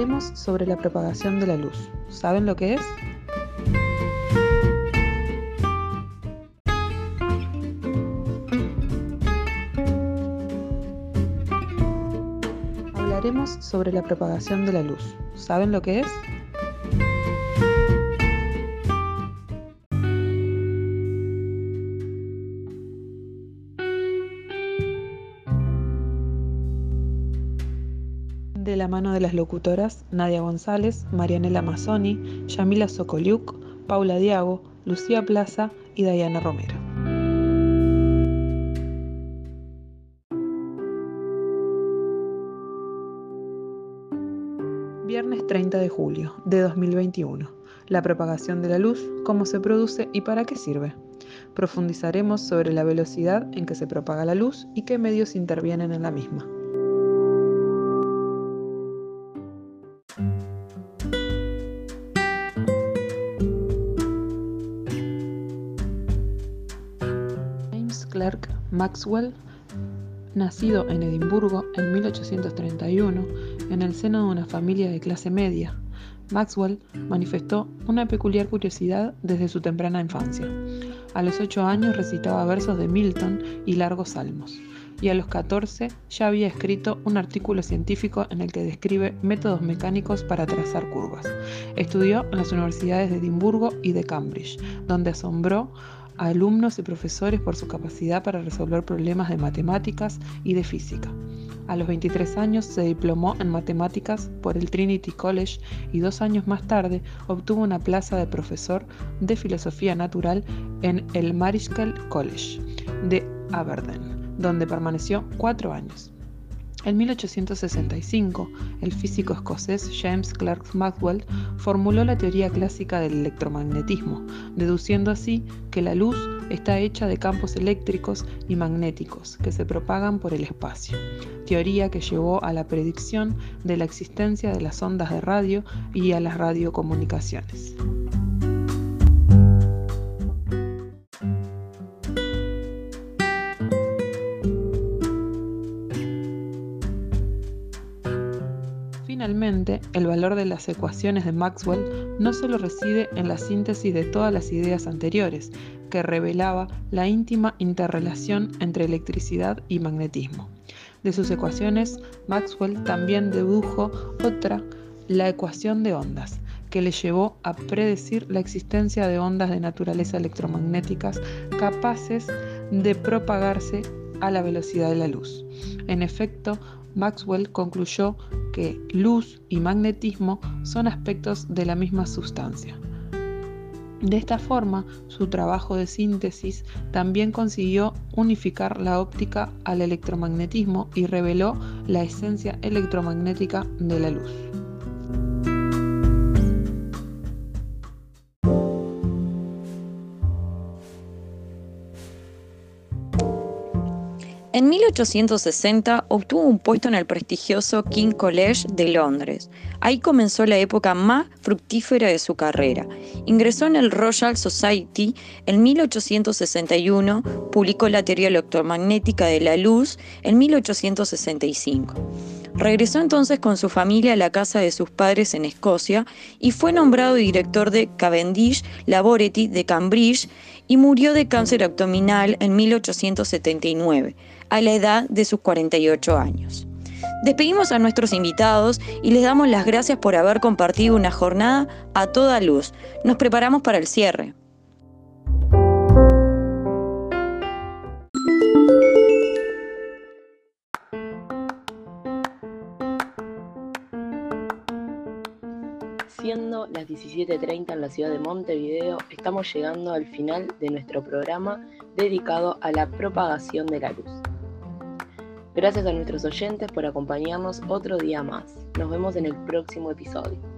Hablaremos sobre la propagación de la luz. ¿Saben lo que es? Hablaremos sobre la propagación de la luz. ¿Saben lo que es? De la mano de las locutoras Nadia González, Marianela Mazzoni, Yamila Sokoliuk, Paula Diago, Lucía Plaza y Dayana Romero. Viernes 30 de julio de 2021. La propagación de la luz, cómo se produce y para qué sirve. Profundizaremos sobre la velocidad en que se propaga la luz y qué medios intervienen en la misma. Maxwell, nacido en Edimburgo en 1831 en el seno de una familia de clase media, Maxwell manifestó una peculiar curiosidad desde su temprana infancia. A los 8 años recitaba versos de Milton y largos salmos, y a los 14 ya había escrito un artículo científico en el que describe métodos mecánicos para trazar curvas. Estudió en las universidades de Edimburgo y de Cambridge, donde asombró alumnos y profesores por su capacidad para resolver problemas de matemáticas y de física. A los 23 años se diplomó en matemáticas por el Trinity College y dos años más tarde obtuvo una plaza de profesor de filosofía natural en el Marischal College de Aberdeen, donde permaneció cuatro años. En 1865, el físico escocés James Clerk Maxwell formuló la teoría clásica del electromagnetismo, deduciendo así que la luz está hecha de campos eléctricos y magnéticos que se propagan por el espacio, teoría que llevó a la predicción de la existencia de las ondas de radio y a las radiocomunicaciones. Finalmente, el valor de las ecuaciones de Maxwell no solo reside en la síntesis de todas las ideas anteriores, que revelaba la íntima interrelación entre electricidad y magnetismo. De sus ecuaciones, Maxwell también dedujo otra, la ecuación de ondas, que le llevó a predecir la existencia de ondas de naturaleza electromagnéticas capaces de propagarse a la velocidad de la luz. En efecto, Maxwell concluyó que luz y magnetismo son aspectos de la misma sustancia. De esta forma, su trabajo de síntesis también consiguió unificar la óptica al electromagnetismo y reveló la esencia electromagnética de la luz. En 1860 obtuvo un puesto en el prestigioso King College de Londres. Ahí comenzó la época más fructífera de su carrera. Ingresó en el Royal Society en 1861, publicó la teoría electromagnética de la luz en 1865. Regresó entonces con su familia a la casa de sus padres en Escocia y fue nombrado director de Cavendish Laboratory de Cambridge y murió de cáncer abdominal en 1879, a la edad de sus 48 años. Despedimos a nuestros invitados y les damos las gracias por haber compartido una jornada a toda luz. Nos preparamos para el cierre. Siendo las 17.30 en la ciudad de Montevideo, estamos llegando al final de nuestro programa dedicado a la propagación de la luz. Gracias a nuestros oyentes por acompañarnos otro día más. Nos vemos en el próximo episodio.